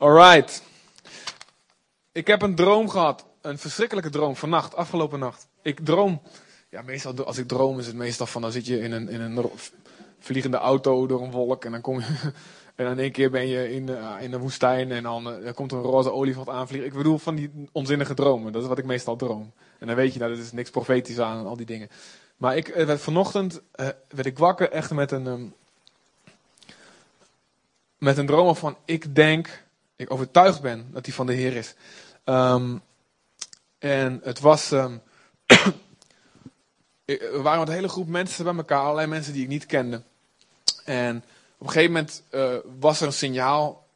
Alright. Ik heb een droom gehad. Een verschrikkelijke droom vannacht, afgelopen nacht. Ik droom. Ja, meestal als ik droom is het meestal van dan zit je in een, in een vliegende auto door een wolk en dan kom je. En dan in één keer ben je in, de- in de woestijn en dan, eh, komt een roze olifant aanvliegen. Ik bedoel van die onzinnige dromen. Dat is wat ik meestal droom. En dan weet je, nou, er is niks profetisch aan en al die dingen. Maar ik eh, werd vanochtend eh, werd ik wakker echt met een, ehm, met een droom van ik denk, ik overtuigd ben dat die van de Heer is. Ehm, en het was, ehm, ik- er waren een hele groep mensen bij elkaar, allerlei mensen die ik niet kende. En op een gegeven moment eh, was er een signaal.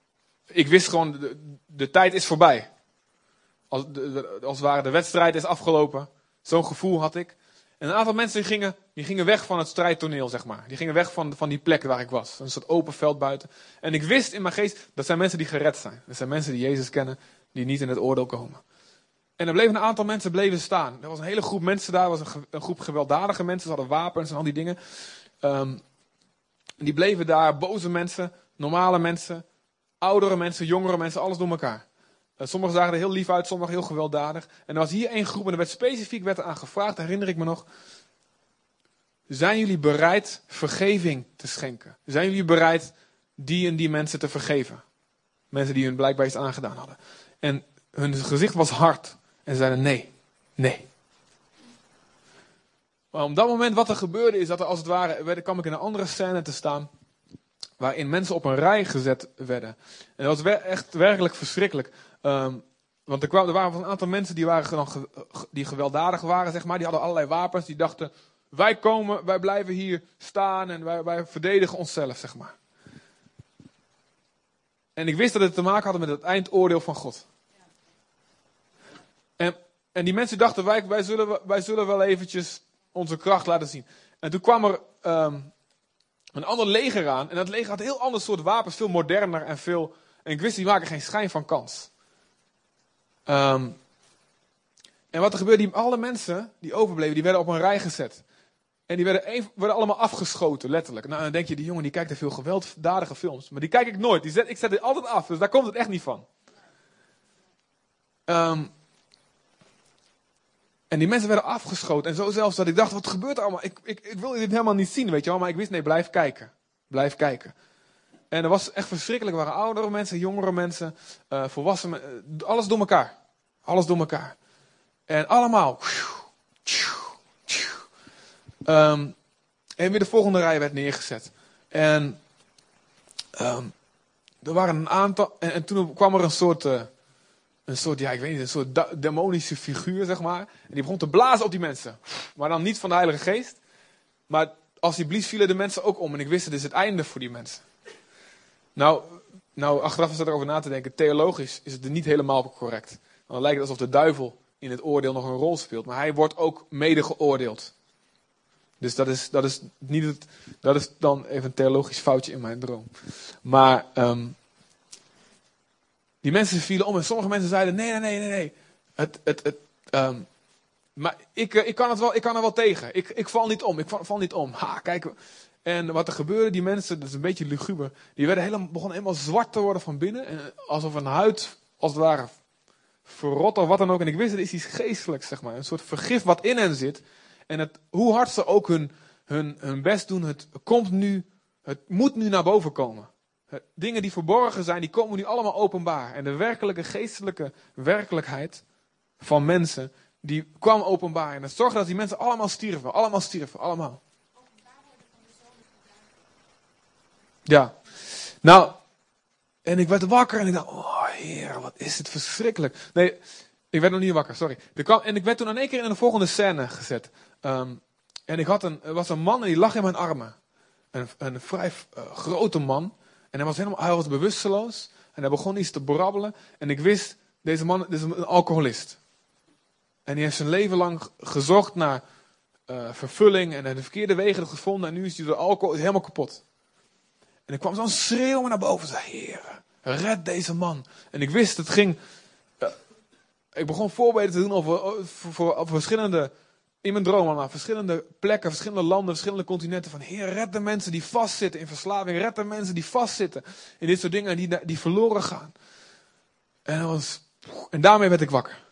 Ik wist gewoon, de, tijd is voorbij. Als, de, als het ware, de wedstrijd is afgelopen. Zo'n gevoel had ik. En een aantal mensen gingen, die gingen weg van het strijdtoneel, zeg maar. Die gingen weg van, van die plek waar ik was. Een soort open veld buiten. En ik wist in mijn geest, dat zijn mensen die gered zijn. Dat zijn mensen die Jezus kennen, die niet in het oordeel komen. En er bleven een aantal mensen bleven staan. Er was een hele groep mensen daar, er was een, een groep gewelddadige mensen, ze hadden wapens en al die dingen. Ehm, die bleven daar, boze mensen, normale mensen, oudere mensen, jongere mensen, alles door elkaar. Eh, sommigen zagen er heel lief uit, sommigen heel gewelddadig. En er was hier één groep en er werd specifiek werd er aan gevraagd, herinner ik me nog. Zijn jullie bereid vergeving te schenken? Zijn jullie bereid die en die mensen te vergeven? Mensen die hun blijkbaar iets aangedaan hadden. En hun gezicht was hard. En ze zeiden nee, nee. Maar op dat moment wat er gebeurde is dat er als het ware, werd- kwam ik in een andere scène te staan. Waarin mensen op een rij gezet werden. En dat was echt werkelijk verschrikkelijk. Ehm, want er, kwam, er waren een aantal mensen die, waren die gewelddadig waren, zeg maar. Die hadden allerlei wapens. Die dachten, wij komen, wij blijven hier staan en wij, wij verdedigen onszelf, zeg maar. En ik wist dat het te maken had met het eindoordeel van God. En, en die mensen dachten, wij, wij, zullen, wij zullen wel eventjes onze kracht laten zien. En toen kwam er ehm, een ander leger aan. En dat leger had een heel ander soort wapens, veel moderner en veel... En ik wist, die maken geen schijn van kans. Ehm, en wat er gebeurde, die, alle mensen die overbleven, die werden op een rij gezet. En die werden, werden allemaal afgeschoten, letterlijk. Nou, dan denk je, die jongen die kijkt er veel gewelddadige films. Maar die kijk ik nooit. Die zet, ik zet het altijd af, dus daar komt het echt niet van. Ehm, en die mensen werden afgeschoten. En zo zelfs dat ik dacht, wat gebeurt er allemaal? Ik, ik, ik wil dit helemaal niet zien, weet je wel. Maar ik wist, nee, blijf kijken. Blijf kijken. En dat was echt verschrikkelijk. Er waren oudere mensen, jongere mensen, eh volwassen mensen. alles door elkaar. Alles door elkaar. En allemaal. Ehm, en weer de volgende rij werd neergezet. En ehm, er waren een aantal. En, en toen kwam er een soort. eh, een soort, ja, ik weet niet, een soort demonische figuur, zeg maar. En die begon te blazen op die mensen. Maar dan niet van de Heilige Geest. Maar als die blies, vielen de mensen ook om. En ik wist, het is het einde voor die mensen. Nou, nou achteraf is erover na te denken. Theologisch is het niet helemaal correct. Want dan lijkt het alsof de duivel in het oordeel nog een rol speelt. Maar hij wordt ook mede geoordeeld. Dus dat is, dat is, niet het, dat is dan even een theologisch foutje in mijn droom. Maar ehm, die mensen vielen om en sommige mensen zeiden: nee, nee, nee, nee, nee. Het, het, het, ehm, maar ik, eh, ik, kan het wel, ik kan er wel tegen. Ik, ik val niet om. Ik val, niet om. Ha, kijk. En wat er gebeurde, die mensen, dat is een beetje luguber. Die werden helemaal, begonnen helemaal zwart te worden van binnen. En alsof een huid, als het ware, verrot of wat dan ook. En ik wist, het is iets geestelijks, zeg maar. Een soort vergif wat in hen zit. En het, hoe hard ze ook hun, hun, hun best doen, het komt nu, het moet nu naar boven komen. Dingen die verborgen zijn, die komen nu allemaal openbaar. En de werkelijke geestelijke werkelijkheid van mensen, die kwam openbaar. En het zorgde dat die mensen allemaal stierven. Allemaal stierven, allemaal. Ja. Nou, en ik werd wakker en ik dacht, oh heer, wat is het verschrikkelijk. Nee, ik werd nog niet wakker, sorry. Er kwam, en ik werd toen in één keer in de volgende scène gezet. Ehm, en ik had een, er was een man en die lag in mijn armen. Een, een vrij eh, grote man. En hij was, helemaal, hij was bewusteloos. En hij begon iets te brabbelen. En ik wist, deze man is een alcoholist. En die heeft zijn leven lang gezocht naar eh, vervulling. En de verkeerde wegen gevonden. En nu is hij door alcohol helemaal kapot. En er kwam zo'n schreeuw naar boven. Zei, Heer, red deze man. En ik wist, het ging... eh, ik begon voorbeelden te doen over, over verschillende... In mijn droom allemaal. Verschillende plekken, verschillende landen, verschillende continenten. Van Heer, red de mensen die vastzitten in verslaving. Red de mensen die vastzitten in dit soort dingen. En die, die verloren gaan. En, was, en daarmee werd ik wakker.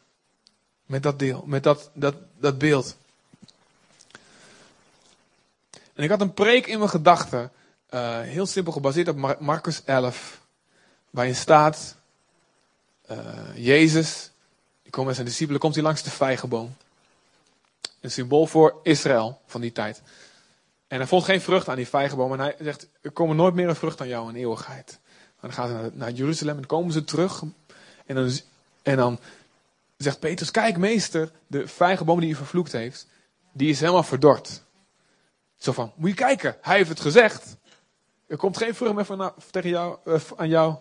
Met dat deel, met dat, dat, dat beeld. En ik had een preek in mijn gedachten, uh, heel simpel gebaseerd op Marcus 11, waarin staat, uh, Jezus, komt met zijn discipelen, komt hij langs de vijgenboom. Een symbool voor Israël van die tijd. En hij vond geen vrucht aan die vijgenboom en hij zegt, er komen nooit meer een vrucht aan jou in eeuwigheid. Dan gaan ze naar, naar Jeruzalem en komen ze terug en dan, en dan zegt Petrus, kijk meester, de vijgenboom die je vervloekt heeft, die is helemaal verdord. Zo van, moet je kijken, hij heeft het gezegd. Er komt geen vrucht meer van, tegen jou, uh, aan jou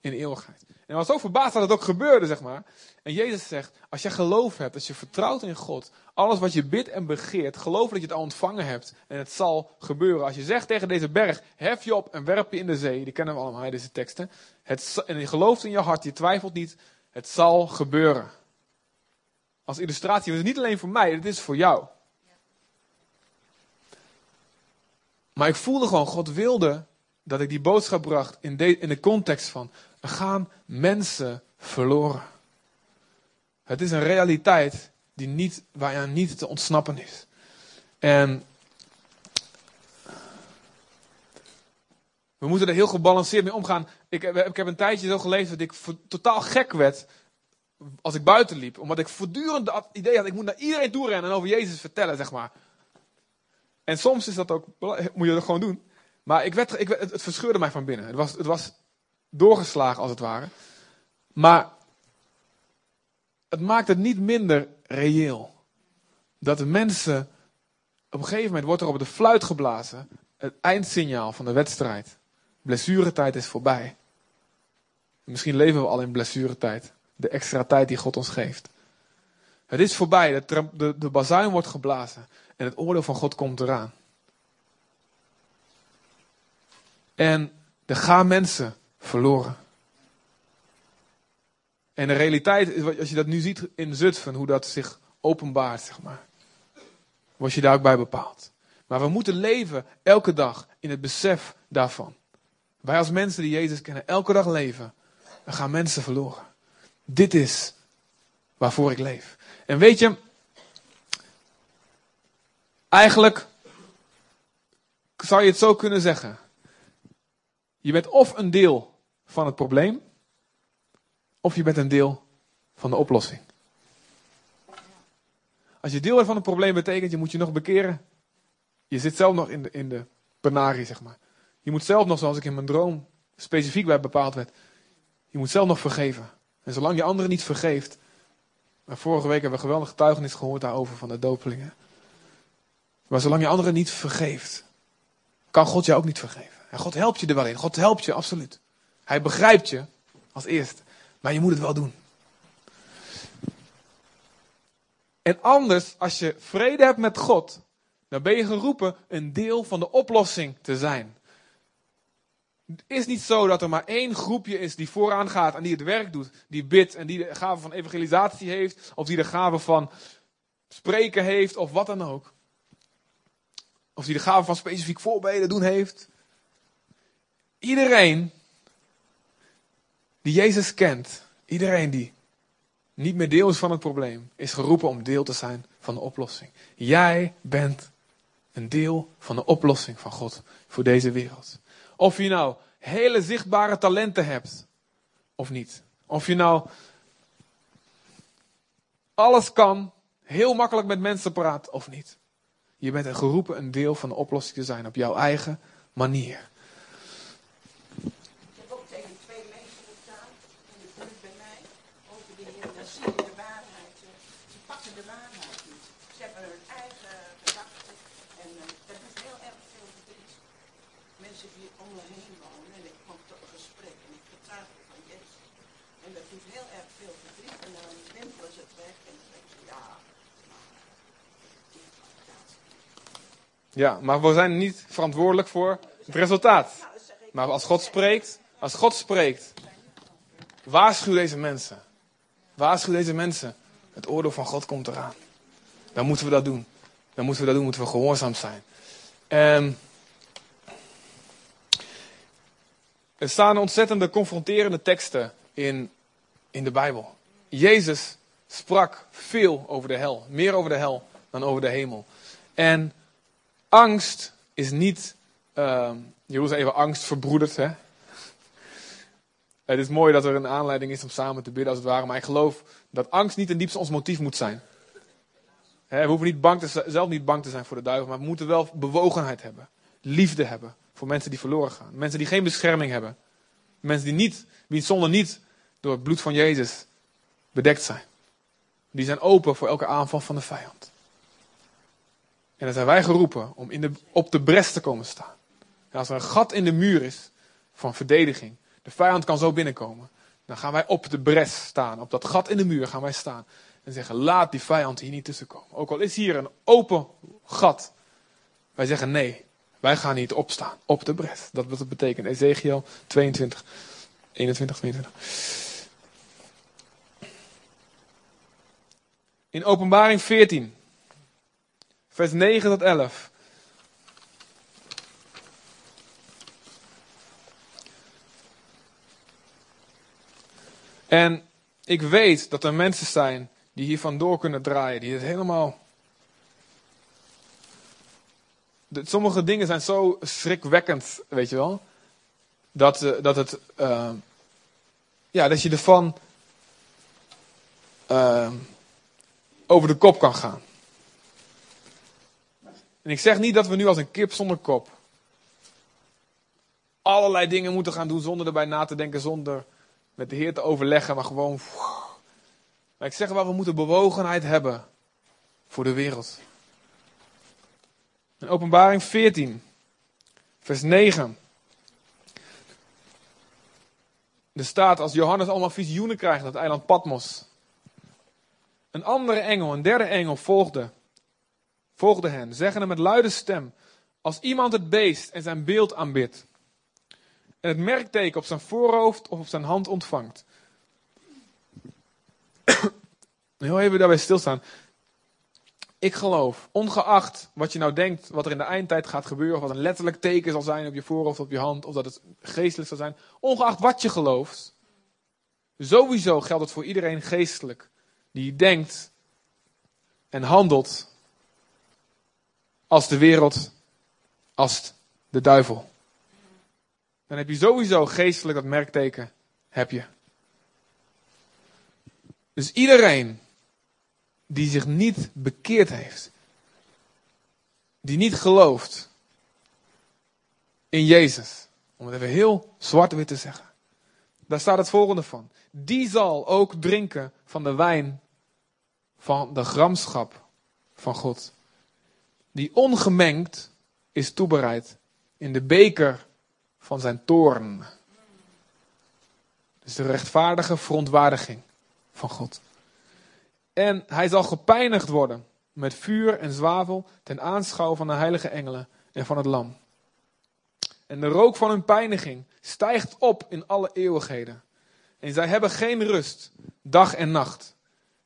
in eeuwigheid. En hij was zo verbaasd dat het ook gebeurde, zeg maar. En Jezus zegt, als je geloof hebt, als je vertrouwt in God, alles wat je bidt en begeert, geloof dat je het al ontvangen hebt en het zal gebeuren. Als je zegt tegen deze berg, hef je op en werp je in de zee, die kennen we allemaal, deze teksten. Het, en je gelooft in je hart, je twijfelt niet, het zal gebeuren. Als illustratie, het is niet alleen voor mij, het is voor jou. Maar ik voelde gewoon, God wilde dat ik die boodschap bracht in de, in de context van, er gaan mensen verloren. Het is een realiteit die niet, waaraan niet te ontsnappen is. En we moeten er heel gebalanceerd mee omgaan. Ik, ik heb een tijdje zo gelezen dat ik totaal gek werd als ik buiten liep. Omdat ik voortdurend het idee had, ik moet naar iedereen toe rennen en over Jezus vertellen, zeg maar. En soms is dat ook, moet je dat gewoon doen. Maar ik werd, ik het, het verscheurde mij van binnen. Het was, het was doorgeslagen als het ware. Maar het maakt het niet minder reëel. Dat de mensen, op een gegeven moment wordt er op de fluit geblazen. Het eindsignaal van de wedstrijd. Blessuretijd is voorbij. Misschien leven we al in blessuretijd. De extra tijd die God ons geeft. Het is voorbij, de, de, de bazuin wordt geblazen. En het oordeel van God komt eraan. En er gaan mensen verloren. En de realiteit als je dat nu ziet in Zutphen, hoe dat zich openbaart, zeg maar. Word je daar ook bij bepaald. Maar we moeten leven elke dag in het besef daarvan. Wij als mensen die Jezus kennen, elke dag leven. Er gaan mensen verloren. Dit is waarvoor ik leef. En weet je, eigenlijk zou je het zo kunnen zeggen. Je bent of een deel van het probleem, of je bent een deel van de oplossing. Als je deel van het probleem betekent, je moet je nog bekeren. Je zit zelf nog in de, in de penarie, zeg maar. Je moet zelf nog, zoals ik in mijn droom specifiek bij bepaald werd, je moet zelf nog vergeven. En zolang je anderen niet vergeeft. Vorige week hebben we geweldig getuigenis gehoord daarover van de dopelingen. Maar zolang je anderen niet vergeeft, kan God je ook niet vergeven. En God helpt je er wel in. God helpt je, absoluut. Hij begrijpt je als eerste. Maar je moet het wel doen. En anders, als je vrede hebt met God, dan ben je geroepen een deel van de oplossing te zijn. Het is niet zo dat er maar één groepje is die vooraan gaat en die het werk doet, die bidt en die de gave van evangelisatie heeft, of die de gave van spreken heeft, of wat dan ook. Of die de gave van specifiek voorbeden doen heeft. Iedereen die Jezus kent, iedereen die niet meer deel is van het probleem, is geroepen om deel te zijn van de oplossing. Jij bent een deel van de oplossing van God voor deze wereld. Of je nou hele zichtbare talenten hebt of niet. Of je nou alles kan, heel makkelijk met mensen praat of niet. Je bent er geroepen een deel van de oplossing te zijn op jouw eigen manier. Ja, maar we zijn niet verantwoordelijk voor het resultaat. Maar als God spreekt, als God spreekt, waarschuw deze mensen. Waarschuw deze mensen. Het oordeel van God komt eraan. Dan moeten we dat doen. Dan moeten we dat doen, moeten we gehoorzaam zijn. En er staan ontzettende confronterende teksten in in de Bijbel. Jezus sprak veel over de hel. Meer over de hel dan over de hemel. En angst is niet. Uh, Jeroen even angst verbroederd. Hè? Het is mooi dat er een aanleiding is om samen te bidden als het ware. Maar ik geloof dat angst niet ten diepste ons motief moet zijn. we hoeven niet bang te, zelf niet bang te zijn voor de duivel. Maar we moeten wel bewogenheid hebben. Liefde hebben voor mensen die verloren gaan. Mensen die geen bescherming hebben. Mensen die niet, wie zonde niet door het bloed van Jezus bedekt zijn. Die zijn open voor elke aanval van de vijand. En dan zijn wij geroepen om in de, op de bres te komen staan. En als er een gat in de muur is van verdediging, de vijand kan zo binnenkomen. Dan gaan wij op de bres staan. Op dat gat in de muur gaan wij staan. En zeggen: laat die vijand hier niet tussenkomen. Ook al is hier een open gat. Wij zeggen: nee, wij gaan niet opstaan. Op de bres. Dat wat het betekent. Ezekiel 22, 21, 22. In Openbaring 14, vers 9 tot 11. En ik weet dat er mensen zijn die hier vandoor kunnen draaien, die het helemaal. Sommige dingen zijn zo schrikwekkend, weet je wel, dat, eh, dat het. Uh, ja, dat je ervan. Uh, over de kop kan gaan. En ik zeg niet dat we nu als een kip zonder kop allerlei dingen moeten gaan doen zonder erbij na te denken, zonder met de Heer te overleggen, maar gewoon. Maar ik zeg wel, we moeten bewogenheid hebben voor de wereld. In Openbaring 14, vers 9. Er staat als Johannes allemaal visioenen krijgt op het eiland Patmos. Een andere engel, een derde engel volgde, volgde hen, zeggende met luide stem: Als iemand het beest en zijn beeld aanbidt, en het merkteken op zijn voorhoofd of op zijn hand ontvangt. Heel even daarbij stilstaan. Ik geloof, ongeacht wat je nou denkt, wat er in de eindtijd gaat gebeuren, of wat een letterlijk teken zal zijn op je voorhoofd of op je hand, of dat het geestelijk zal zijn, ongeacht wat je gelooft, sowieso geldt het voor iedereen geestelijk die denkt en handelt als de wereld, als de duivel. Dan heb je sowieso geestelijk dat merkteken, heb je. Dus iedereen die zich niet bekeerd heeft, die niet gelooft in Jezus, om het even heel zwart-wit te zeggen, daar staat het volgende van die zal ook drinken van de wijn van de gramschap van God. Die ongemengd is toebereid in de beker van zijn toorn. Dus de rechtvaardige verontwaardiging van God. En hij zal gepijnigd worden met vuur en zwavel ten aanschouw van de heilige engelen en van het lam. En de rook van hun pijniging stijgt op in alle eeuwigheden. En zij hebben geen rust, dag en nacht,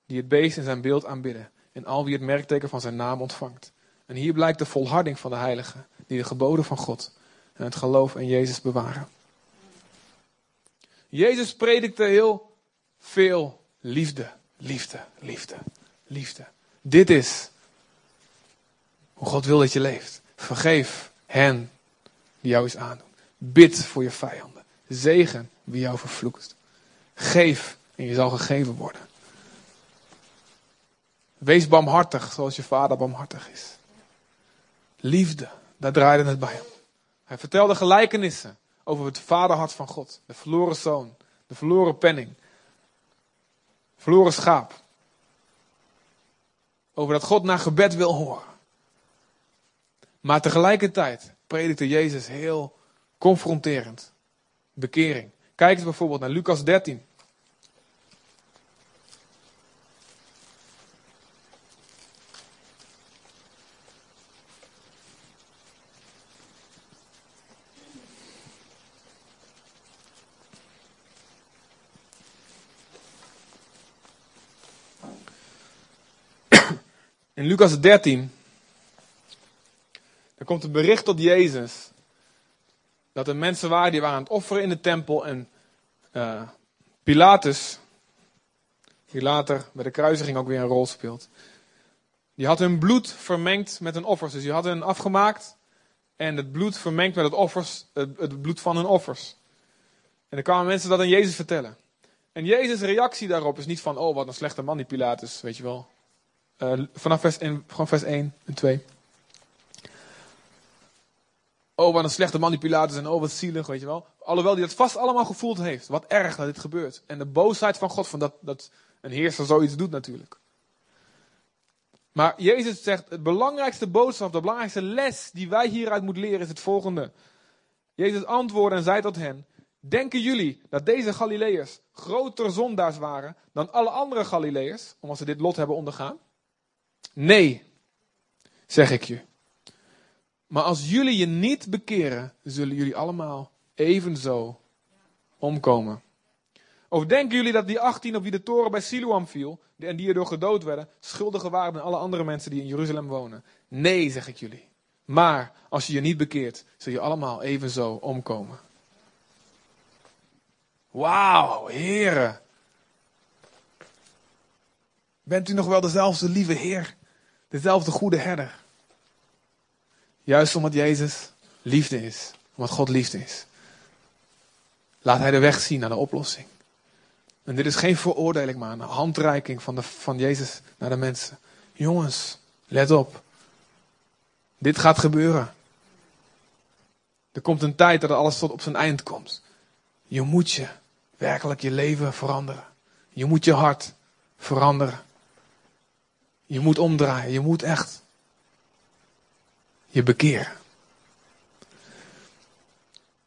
die het beest in zijn beeld aanbidden. En al wie het merkteken van zijn naam ontvangt. En hier blijkt de volharding van de heiligen, die de geboden van God en het geloof in Jezus bewaren. Jezus predikte heel veel liefde, liefde, liefde, liefde. Dit is hoe God wil dat je leeft. Vergeef hen die jou eens aandoen. Bid voor je vijanden. Zegen wie jou vervloekt. Geef en je zal gegeven worden. Wees barmhartig zoals je vader barmhartig is. Liefde, daar draaide het bij hem. Hij vertelde gelijkenissen over het vaderhart van God. De verloren zoon, de verloren penning, verloren schaap. Over dat God naar gebed wil horen. Maar tegelijkertijd predikte Jezus heel confronterend. Bekering. Kijk eens bijvoorbeeld naar Lucas 13. In Lucas 13, dan komt een bericht tot Jezus dat er mensen waren die waren aan het offeren in de tempel. En uh, Pilatus, die later bij de kruisiging ook weer een rol speelt. Die had hun bloed vermengd met hun offers. Dus die hadden hun afgemaakt en het bloed vermengd met het, offers, het, het bloed van hun offers. En dan kwamen mensen dat aan Jezus vertellen. En Jezus' reactie daarop is niet van, oh wat een slechte man die Pilatus, weet je wel. Uh, vanaf vers, in, gewoon vers 1 en 2. Oh, wat een slechte man die Pilatus en oh, wat zielig, weet je wel. Alhoewel hij dat vast allemaal gevoeld heeft. Wat erg dat dit gebeurt. En de boosheid van God, van dat, dat een heerser zoiets doet natuurlijk. Maar Jezus zegt, het belangrijkste boodschap, de belangrijkste les die wij hieruit moeten leren is het volgende. Jezus antwoordde en zei tot hen, denken jullie dat deze Galileërs grotere zondaars waren dan alle andere Galileërs, omdat ze dit lot hebben ondergaan? Nee, zeg ik je. Maar als jullie je niet bekeren, zullen jullie allemaal evenzo omkomen. Of denken jullie dat die 18 op wie de toren bij Siloam viel en die erdoor gedood werden, schuldiger waren dan alle andere mensen die in Jeruzalem wonen? Nee, zeg ik jullie. Maar als je je niet bekeert, zul je allemaal evenzo omkomen. Wauw, heren. Bent u nog wel dezelfde lieve Heer? Dezelfde goede herder? Juist omdat Jezus liefde is. Omdat God liefde is. Laat Hij de weg zien naar de oplossing. En dit is geen veroordeling, maar een handreiking van, de, van Jezus naar de mensen. Jongens, let op. Dit gaat gebeuren. Er komt een tijd dat alles tot op zijn eind komt. Je moet je werkelijk je leven veranderen. Je moet je hart veranderen. Je moet omdraaien. Je moet echt je bekeren.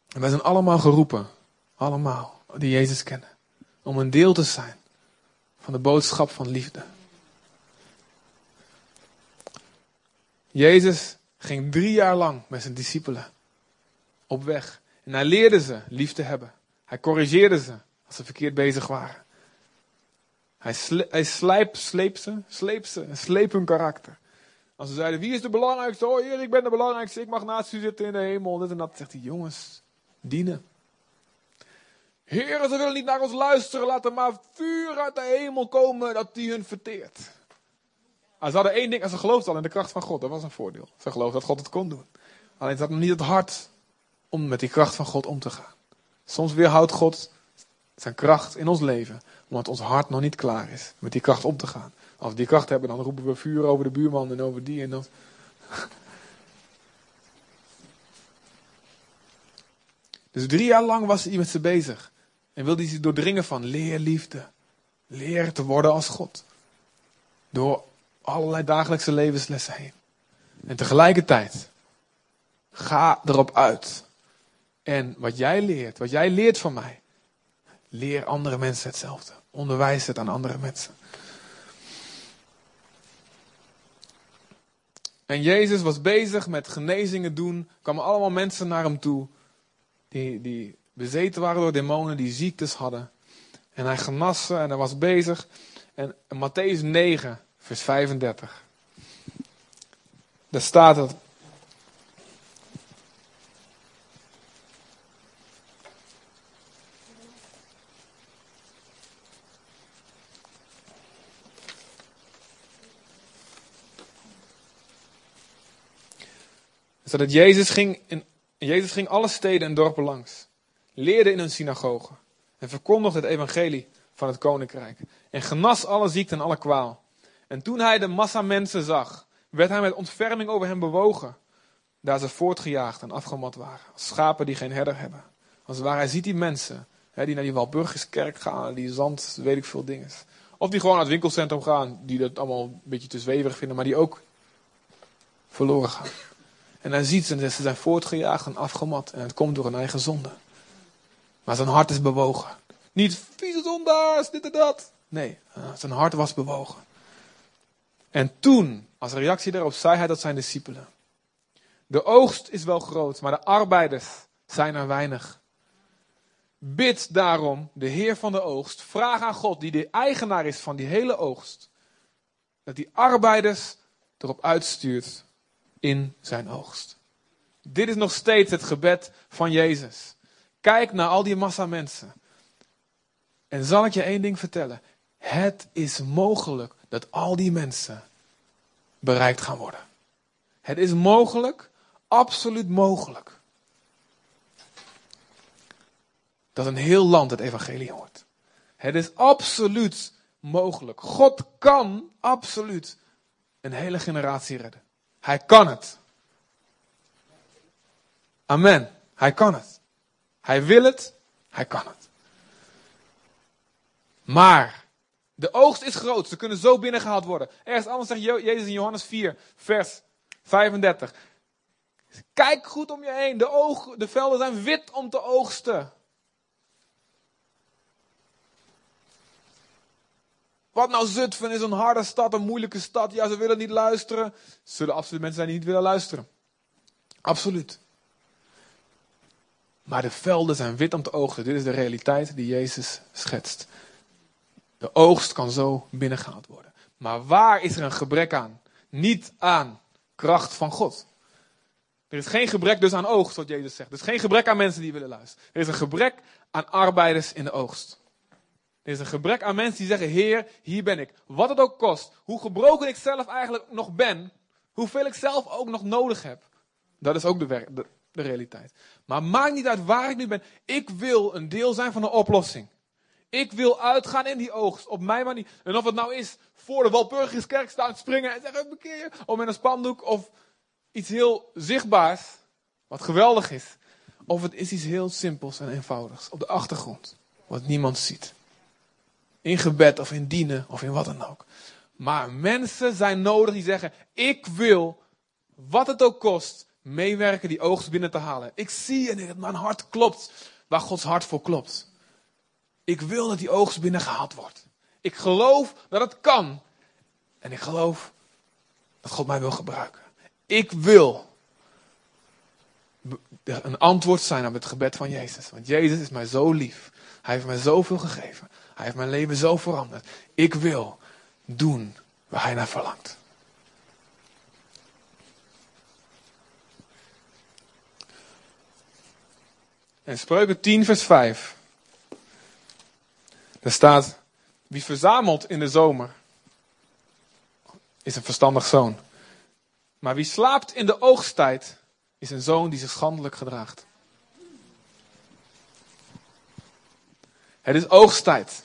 En wij zijn allemaal geroepen, allemaal, die Jezus kennen, om een deel te zijn van de boodschap van liefde. Jezus ging drie jaar lang met zijn discipelen op weg. En hij leerde ze lief te hebben. Hij corrigeerde ze als ze verkeerd bezig waren. Hij, hij slijp, sleep ze, sleep ze sleep hun karakter. Als ze zeiden, wie is de belangrijkste? Oh heer, ik ben de belangrijkste, ik mag naast u zitten in de hemel. Dit en dat. Zegt hij, jongens, dienen. Heer, ze willen niet naar ons luisteren, laat er maar vuur uit de hemel komen dat die hun verteert. Ah, ze hadden één ding, en ze geloofden al in de kracht van God, dat was een voordeel. Ze geloofden dat God het kon doen. Alleen ze hadden niet het hart om met die kracht van God om te gaan. Soms weerhoudt God zijn kracht in ons leven, omdat ons hart nog niet klaar is met die kracht om te gaan. Als we die kracht hebben, dan roepen we vuur over de buurman en over die en dat. Dus drie jaar lang was hij met ze bezig. En wilde hij ze doordringen van leer liefde. Leer te worden als God. Door allerlei dagelijkse levenslessen heen. En tegelijkertijd, ga erop uit. En wat jij leert, wat jij leert van mij, leer andere mensen hetzelfde. Onderwijs het aan andere mensen. En Jezus was bezig met genezingen doen. Kwamen allemaal mensen naar hem toe. Die, die bezeten waren door demonen, die ziektes hadden. En hij genas ze en hij was bezig. En Matthäus 9, vers 35. Daar staat het. dat Jezus ging, in, Jezus ging alle steden en dorpen langs. Leerde in hun synagogen. En verkondigde het evangelie van het koninkrijk. En genas alle ziekte en alle kwaal. En toen hij de massa mensen zag, werd hij met ontferming over hen bewogen. Daar ze voortgejaagd en afgemat waren. Als schapen die geen herder hebben. Als waar hij ziet die mensen. Hè, die naar die Walburgiskerk gaan. Die zand, weet ik veel dingen. Of die gewoon naar het winkelcentrum gaan. Die dat allemaal een beetje te zweverig vinden. Maar die ook verloren gaan. En hij ziet ze dat ze zijn voortgejaagd en afgemat. En het komt door een eigen zonde. Maar zijn hart is bewogen. Niet vieze zondaars, dit en dat. Nee, eh, zijn hart was bewogen. En toen, als reactie daarop, zei hij tot zijn discipelen. De oogst is wel groot, maar de arbeiders zijn er weinig. Bid daarom de Heer van de oogst. Vraag aan God, die de eigenaar is van die hele oogst. Dat die arbeiders erop uitstuurt in zijn oogst. Dit is nog steeds het gebed van Jezus. Kijk naar al die massa mensen. En zal ik je één ding vertellen. Het is mogelijk dat al die mensen bereikt gaan worden. Het is mogelijk, absoluut mogelijk. Dat een heel land het evangelie hoort. Het is absoluut mogelijk. God kan absoluut een hele generatie redden. Hij kan het. Amen. Hij kan het. Hij wil het. Hij kan het. Maar de oogst is groot. Ze kunnen zo binnengehaald worden. Ergens anders zegt Jezus in Johannes 4, vers 35. Kijk goed om je heen. De, oog, de velden zijn wit om te oogsten. Wat nou Zutphen is een harde stad, een moeilijke stad. Ja, ze willen niet luisteren. Zullen absoluut mensen zijn die niet willen luisteren. Absoluut. Maar de velden zijn wit om te oogsten. Dit is de realiteit die Jezus schetst. De oogst kan zo binnengehaald worden. Maar waar is er een gebrek aan? Niet aan kracht van God. Er is geen gebrek dus aan oogst, wat Jezus zegt. Er is geen gebrek aan mensen die willen luisteren. Er is een gebrek aan arbeiders in de oogst. Er is een gebrek aan mensen die zeggen: Heer, hier ben ik. Wat het ook kost. Hoe gebroken ik zelf eigenlijk nog ben. Hoeveel ik zelf ook nog nodig heb. Dat is ook de, de, realiteit. Maar maakt niet uit waar ik nu ben. Ik wil een deel zijn van de oplossing. Ik wil uitgaan in die oogst, op mijn manier. En of het nou is voor de Walpurgiskerk staan springen en zeggen, bekeer. Of met een spandoek, of iets heel zichtbaars, wat geweldig is. Of het is iets heel simpels en eenvoudigs, op de achtergrond, wat niemand ziet. In gebed of in dienen of in wat dan ook. Maar mensen zijn nodig die zeggen, ik wil, wat het ook kost, meewerken die oogst binnen te halen. Ik zie en mijn hart klopt, waar Gods hart voor klopt. Ik wil dat die oogst binnengehaald wordt. Ik geloof dat het kan. En ik geloof dat God mij wil gebruiken. Ik wil een antwoord zijn op het gebed van Jezus. Want Jezus is mij zo lief. Hij heeft mij zoveel gegeven. Hij heeft mijn leven zo veranderd. Ik wil doen waar hij naar verlangt. En Spreuken 10, vers 5. Er staat, wie verzamelt in de zomer, is een verstandig zoon. Maar wie slaapt in de oogsttijd, is een zoon die zich schandelijk gedraagt. Het is oogsttijd.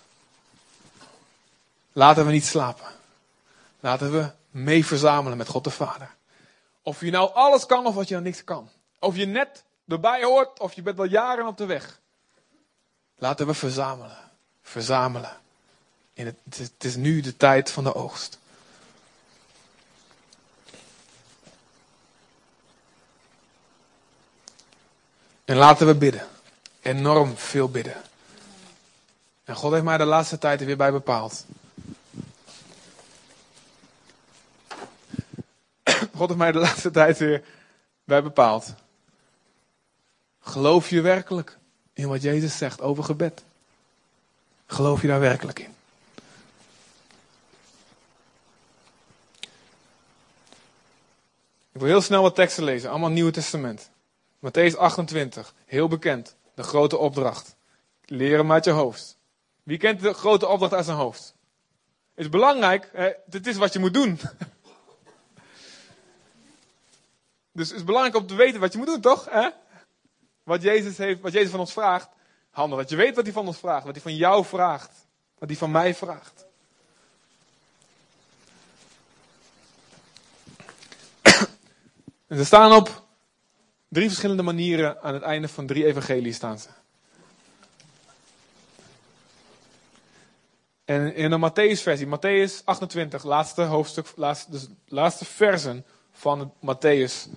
Laten we niet slapen. Laten we mee verzamelen met God de Vader. Of je nou alles kan of wat je nou niks kan. Of je net erbij hoort of je bent al jaren op de weg. Laten we verzamelen verzamelen. In het, het is nu de tijd van de oogst. En laten we bidden. Enorm veel bidden. En God heeft mij de laatste tijd er weer bij bepaald. God heeft mij de laatste tijd weer bij bepaald. Geloof je werkelijk in wat Jezus zegt over gebed? Geloof je daar werkelijk in? Ik wil heel snel wat teksten lezen, allemaal Nieuwe Testament. Matthäus 28, heel bekend, de grote opdracht. Leren uit je hoofd. Wie kent de grote opdracht uit zijn hoofd? Is belangrijk, hè? dit is wat je moet doen. Dus het is belangrijk om te weten wat je moet doen, toch? Hè? Wat, Jezus heeft, wat Jezus van ons vraagt. Handig dat je weet wat hij van ons vraagt, wat hij van jou vraagt, wat hij van mij vraagt. En ze staan op drie verschillende manieren aan het einde van drie evangeliën staan ze. En in de Matthäus-versie, Matthäus 28, laatste hoofdstuk, laatste, dus laatste versen van Matthäus.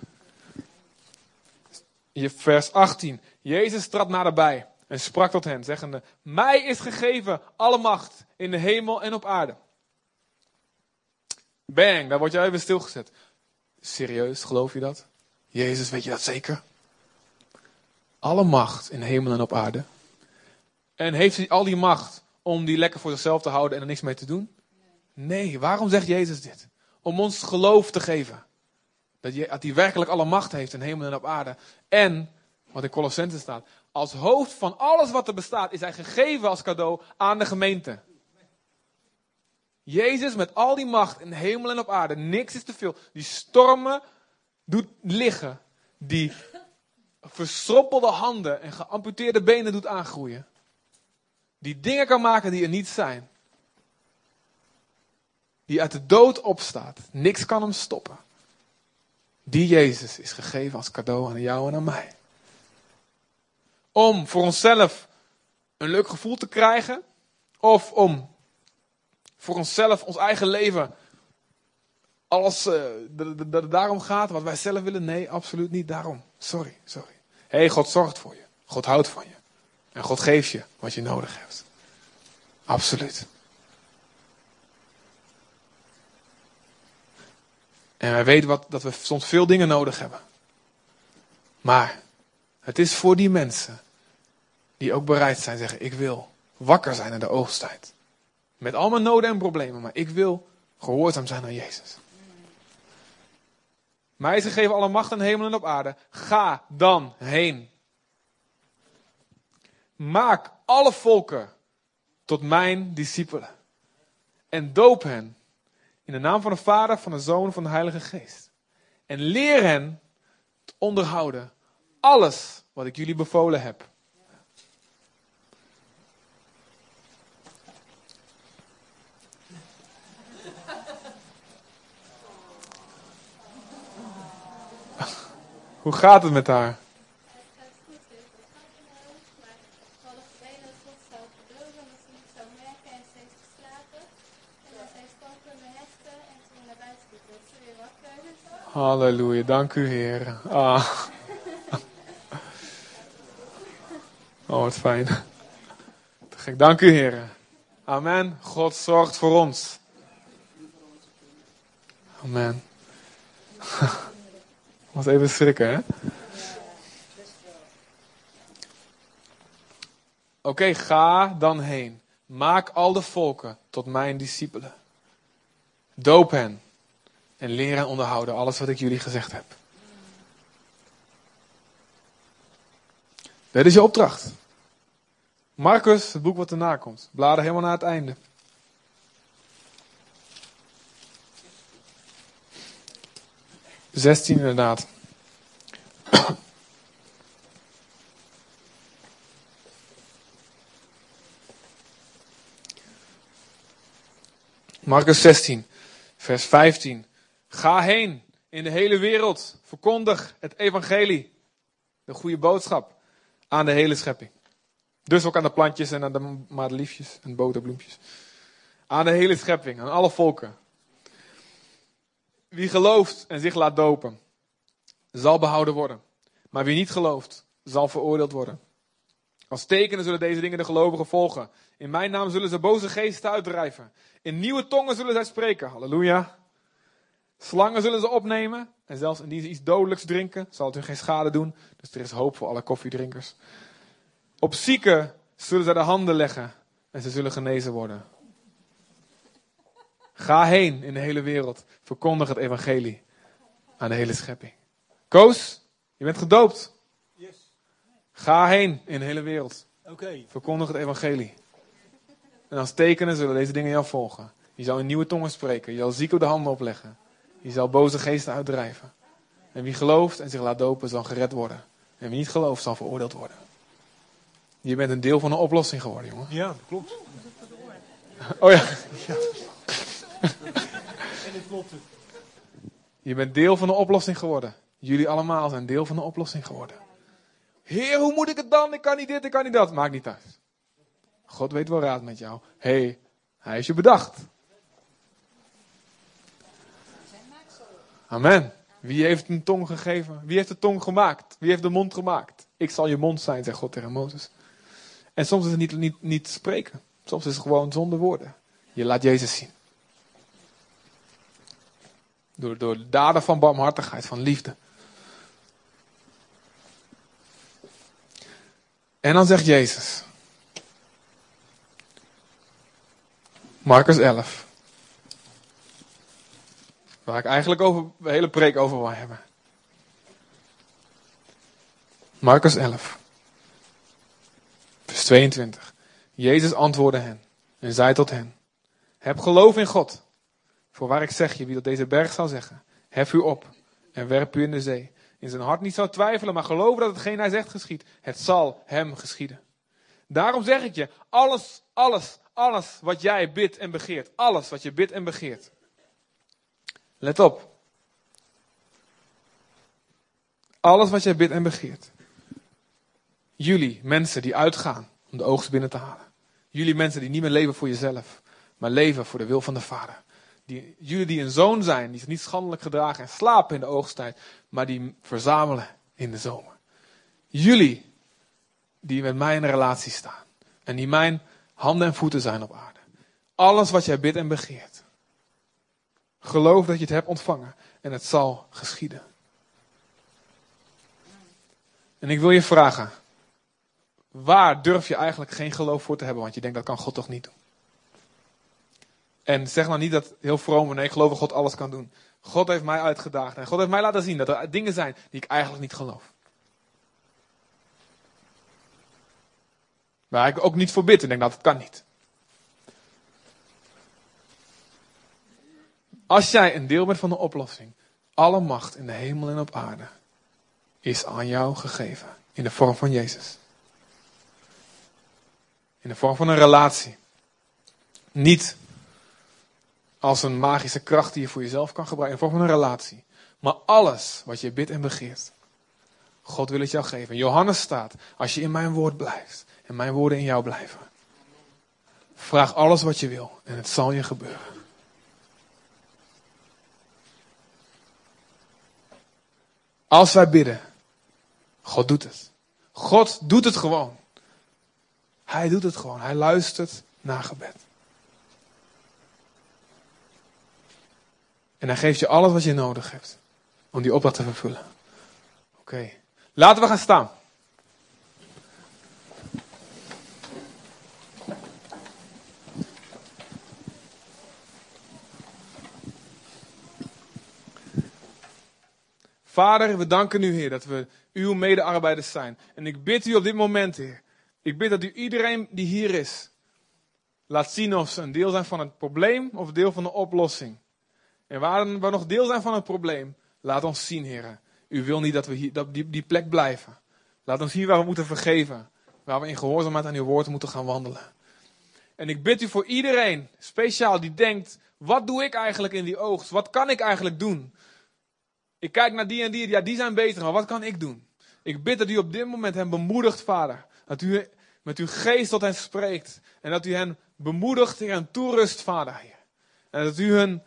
Vers 18. Jezus trad naderbij en sprak tot hen, zeggende: Mij is gegeven alle macht in de hemel en op aarde. Bang, daar word jij even stilgezet. Serieus, geloof je dat? Jezus, weet je dat zeker? Alle macht in de hemel en op aarde. En heeft hij al die macht om die lekker voor zichzelf te houden en er niks mee te doen? Nee, waarom zegt Jezus dit? Om ons geloof te geven. Dat hij werkelijk alle macht heeft in hemel en op aarde. En, wat in Colossense staat, als hoofd van alles wat er bestaat, is hij gegeven als cadeau aan de gemeente. Jezus met al die macht in hemel en op aarde. Niks is te veel. Die stormen doet liggen. Die verstroppelde handen en geamputeerde benen doet aangroeien. Die dingen kan maken die er niet zijn. Die uit de dood opstaat. Niks kan hem stoppen. Die Jezus is gegeven als cadeau aan jou en aan mij. Om voor onszelf een leuk gevoel te krijgen. Of om voor onszelf, ons eigen leven, alles uh, dat daarom gaat, wat wij zelf willen. Nee, absoluut niet daarom. Sorry, sorry. Hé, hey, God zorgt voor je. God houdt van je. En God geeft je wat je nodig hebt. Absoluut. En wij weten wat, dat we soms veel dingen nodig hebben. Maar het is voor die mensen die ook bereid zijn zeggen: Ik wil wakker zijn in de oogsttijd. Met al mijn noden en problemen, maar ik wil gehoorzaam zijn aan Jezus. Mij is gegeven alle macht in hemel en op aarde. Ga dan heen. Maak alle volken tot mijn discipelen. En doop hen in de naam van de Vader, van de Zoon, van de Heilige Geest. En leer hen te onderhouden alles wat ik jullie bevolen heb. Hoe gaat het met haar? Halleluja, dank u Heer. Ah. Oh, wat fijn. Dank u Heer. Amen. God zorgt voor ons. Amen. Was even schrikken, hè? Oké, ga dan heen. Maak al de volken tot mijn discipelen. Doop hen en leer en onderhouden alles wat ik jullie gezegd heb. Dit is je opdracht. Marcus, het boek wat erna komt. Blader helemaal naar het einde. Zestien inderdaad. Marcus 16, vers 15. Ga heen in de hele wereld. Verkondig het evangelie. De goede boodschap aan de hele schepping. Dus ook aan de plantjes en aan de madeliefjes en boterbloempjes. Aan de hele schepping, aan alle volken. Wie gelooft en zich laat dopen, zal behouden worden. Maar wie niet gelooft, zal veroordeeld worden. Als tekenen zullen deze dingen de gelovigen volgen. In mijn naam zullen ze boze geesten uitdrijven. In nieuwe tongen zullen zij spreken. Halleluja. Slangen zullen ze opnemen. En zelfs indien ze iets dodelijks drinken, zal het hun geen schade doen. Dus er is hoop voor alle koffiedrinkers. Op zieken zullen zij de handen leggen. En ze zullen genezen worden. Ga heen in de hele wereld. Verkondig het evangelie aan de hele schepping. Koos, je bent gedoopt. Yes. Ga heen in de hele wereld. Okay. Verkondig het evangelie. En als tekenen zullen deze dingen jou volgen. Je zal in nieuwe tongen spreken. Je zal zieken de handen opleggen. Je zal boze geesten uitdrijven. En wie gelooft en zich laat dopen, zal gered worden. En wie niet gelooft, zal veroordeeld worden. Je bent een deel van een oplossing geworden, jongen. Ja, dat klopt. Oh ja. ja. Je bent deel van de oplossing geworden. Jullie allemaal zijn deel van de oplossing geworden. Heer, hoe moet ik het dan? Ik kan niet dit, ik kan niet dat. Maakt niet uit. God weet wel raad met jou. Hé, hey, hij is je bedacht. Amen. Wie heeft een tong gegeven? Wie heeft de tong gemaakt? Wie heeft de mond gemaakt? Ik zal je mond zijn, zegt God tegen Mozes. En soms is het niet, niet, niet spreken. Soms is het gewoon zonder woorden. Je laat Jezus zien. Door, door daden van barmhartigheid, van liefde. En dan zegt Jezus. Marcus 11. Waar ik eigenlijk over, de hele preek over wil hebben. Marcus 11. Vers 22. Jezus antwoordde hen en zei tot hen. Heb geloof in God. Voor waar ik zeg je, wie dat deze berg zal zeggen. Hef u op en werp u in de zee. In zijn hart niet zou twijfelen, maar geloven dat hetgeen hij zegt geschiet. Het zal hem geschieden. Daarom zeg ik je, alles, alles, alles wat jij bidt en begeert. Alles wat je bidt en begeert. Let op. Alles wat jij bidt en begeert. Jullie, mensen die uitgaan om de oogst binnen te halen. Jullie mensen die niet meer leven voor jezelf, maar leven voor de wil van de Vader. Die, jullie die een zoon zijn, die zich niet schandelijk gedragen en slapen in de oogsttijd, maar die verzamelen in de zomer. Jullie die met mij in relatie staan en die mijn handen en voeten zijn op aarde. Alles wat jij bidt en begeert. Geloof dat je het hebt ontvangen en het zal geschieden. En ik wil je vragen, waar durf je eigenlijk geen geloof voor te hebben, want je denkt dat kan God toch niet doen? En zeg nou niet dat heel vroom, nee, ik geloof dat God alles kan doen. God heeft mij uitgedaagd en God heeft mij laten zien dat er dingen zijn die ik eigenlijk niet geloof. Waar ik ook niet voor bid en denk dat het kan niet. Als jij een deel bent van de oplossing, alle macht in de hemel en op aarde is aan jou gegeven in de vorm van Jezus. In de vorm van een relatie. Niet als een magische kracht die je voor jezelf kan gebruiken, in de vorm van een relatie. Maar alles wat je bidt en begeert, God wil het jou geven. Johannes staat, als je in mijn woord blijft en mijn woorden in jou blijven. Vraag alles wat je wil en het zal je gebeuren. Als wij bidden, God doet het. God doet het gewoon. Hij doet het gewoon. Hij luistert naar gebed. En hij geeft je alles wat je nodig hebt om die opdracht te vervullen. Oké, laten we gaan staan. Vader, we danken u, Heer, dat we uw medearbeiders zijn. En ik bid u op dit moment, Heer. Ik bid dat u iedereen die hier is, laat zien of ze een deel zijn van het probleem of deel van de oplossing. En waar we nog deel zijn van het probleem, laat ons zien, Heer. U wil niet dat we hier, dat die, die plek blijven. Laat ons zien waar we moeten vergeven. Waar we in gehoorzaamheid aan uw woord moeten gaan wandelen. En ik bid u voor iedereen, speciaal die denkt, wat doe ik eigenlijk in die oogst? Wat kan ik eigenlijk doen? Ik kijk naar die en die, ja die zijn beter, maar wat kan ik doen? Ik bid dat u op dit moment hen bemoedigt, vader. Dat u met uw geest tot hen spreekt. En dat u hen bemoedigt en toerust, vader. En dat u hen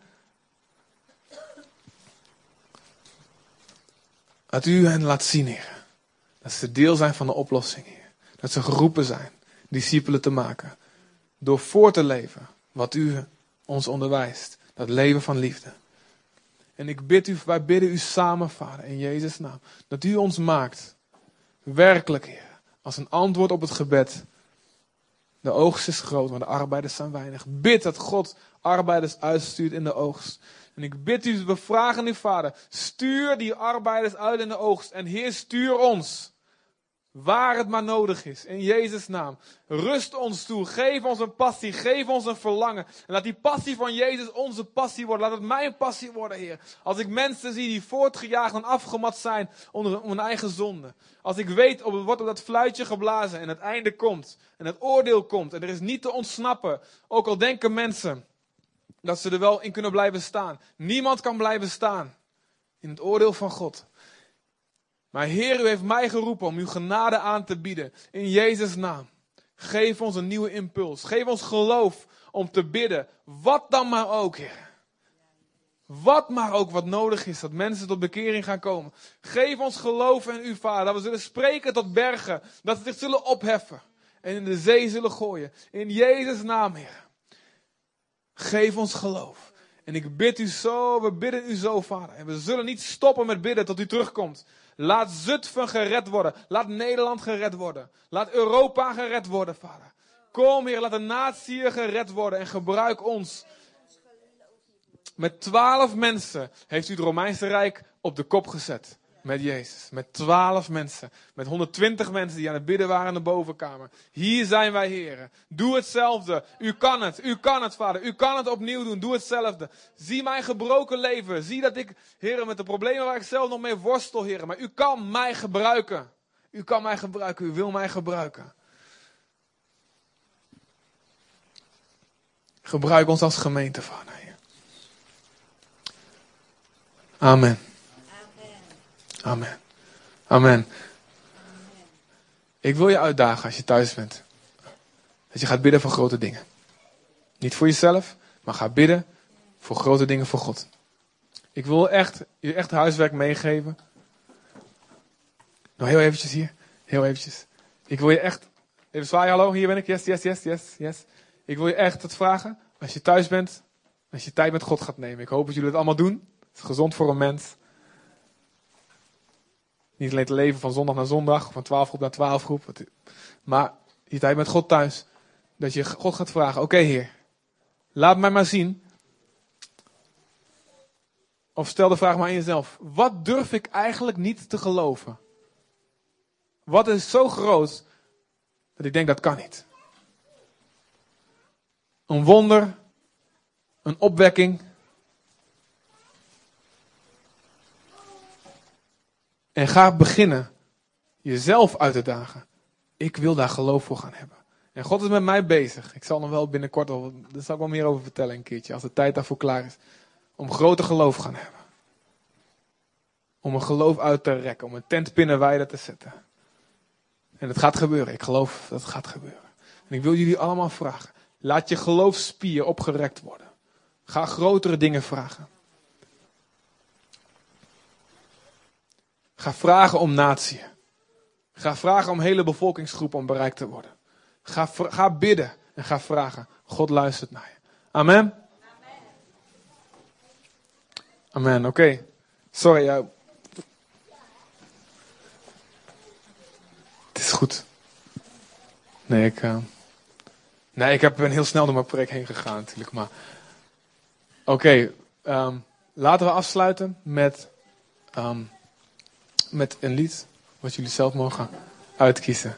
Dat u hen laat zien, Heer. Dat ze deel zijn van de oplossing, Heer. Dat ze geroepen zijn discipelen te maken. Door voor te leven wat u ons onderwijst. Dat leven van liefde. En ik bid u, wij bidden u samen, Vader, in Jezus' naam. Dat u ons maakt, werkelijk, Heer, als een antwoord op het gebed. De oogst is groot, maar de arbeiders zijn weinig. Bid dat God arbeiders uitstuurt in de oogst. En ik bid u, we vragen u, Vader, stuur die arbeiders uit in de oogst. En Heer, stuur ons. Waar het maar nodig is. In Jezus' naam. Rust ons toe. Geef ons een passie. Geef ons een verlangen. En laat die passie van Jezus onze passie worden. Laat het mijn passie worden, Heer. Als ik mensen zie die voortgejaagd en afgemat zijn onder hun eigen zonde. Als ik weet, op, wordt op dat fluitje geblazen en het einde komt. En het oordeel komt. En er is niet te ontsnappen. Ook al denken mensen dat ze er wel in kunnen blijven staan. Niemand kan blijven staan in het oordeel van God. Maar Heer, u heeft mij geroepen om uw genade aan te bieden. In Jezus' naam. Geef ons een nieuwe impuls. Geef ons geloof om te bidden. Wat dan maar ook, Heer. Wat maar ook wat nodig is, dat mensen tot bekering gaan komen. Geef ons geloof in u, Vader. Dat we zullen spreken tot bergen. Dat ze zich zullen opheffen. En in de zee zullen gooien. In Jezus' naam, Heer. Geef ons geloof. En ik bid u zo, we bidden u zo, Vader. En we zullen niet stoppen met bidden tot u terugkomt. Laat Zutphen gered worden. Laat Nederland gered worden. Laat Europa gered worden, Vader. Kom, Heer, laat de natie gered worden en gebruik ons. Met twaalf mensen heeft u het Romeinse Rijk op de kop gezet. Met Jezus. Met twaalf mensen. Met 120 mensen die aan het bidden waren in de bovenkamer. Hier zijn wij, heren. Doe hetzelfde. U kan het. U kan het, vader. U kan het opnieuw doen. Doe hetzelfde. Zie mijn gebroken leven. Zie dat ik, heren, met de problemen waar ik zelf nog mee worstel, heren. Maar u kan mij gebruiken. U kan mij gebruiken. U wil mij gebruiken. Gebruik ons als gemeente, vader. Amen. Amen. Amen. Ik wil je uitdagen als je thuis bent. Dat je gaat bidden voor grote dingen. Niet voor jezelf, maar ga bidden voor grote dingen voor God. Ik wil echt, je echt huiswerk meegeven. Nog heel eventjes hier. Heel eventjes. Ik wil je echt... Even zwaaien, hallo, hier ben ik. Yes, yes, yes, yes, yes. Ik wil je echt het vragen. Als je thuis bent, als je tijd met God gaat nemen. Ik hoop dat jullie het allemaal doen. Het is gezond voor een mens. Niet alleen te leven van zondag naar zondag, van twaalf groep naar twaalf groep. Maar je tijd met God thuis. Dat je God gaat vragen, oké Heer, laat mij maar zien. Of stel de vraag maar aan jezelf. Wat durf ik eigenlijk niet te geloven? Wat is zo groot dat ik denk dat kan niet? Een wonder, een opwekking, En ga beginnen jezelf uit te dagen. Ik wil daar geloof voor gaan hebben. En God is met mij bezig. Ik zal nog wel binnenkort, daar zal ik wel meer over vertellen een keertje, als de tijd daarvoor klaar is. Om grote geloof gaan hebben. Om een geloof uit te rekken, om een tent te zetten. En het gaat gebeuren, ik geloof dat het gaat gebeuren. En ik wil jullie allemaal vragen, laat je geloofspier opgerekt worden. Ga grotere dingen vragen. Ga vragen om natie. Ga vragen om hele bevolkingsgroepen om bereikt te worden. Ga, ga bidden en ga vragen. God luistert naar je. Amen? Amen, oké. Sorry. Het is goed. Nee, ik, uh... nee, ik heb, ben heel snel door mijn preek heen gegaan natuurlijk. Maar oké, ehm, laten we afsluiten met... Um, met een lied wat jullie zelf mogen uitkiezen.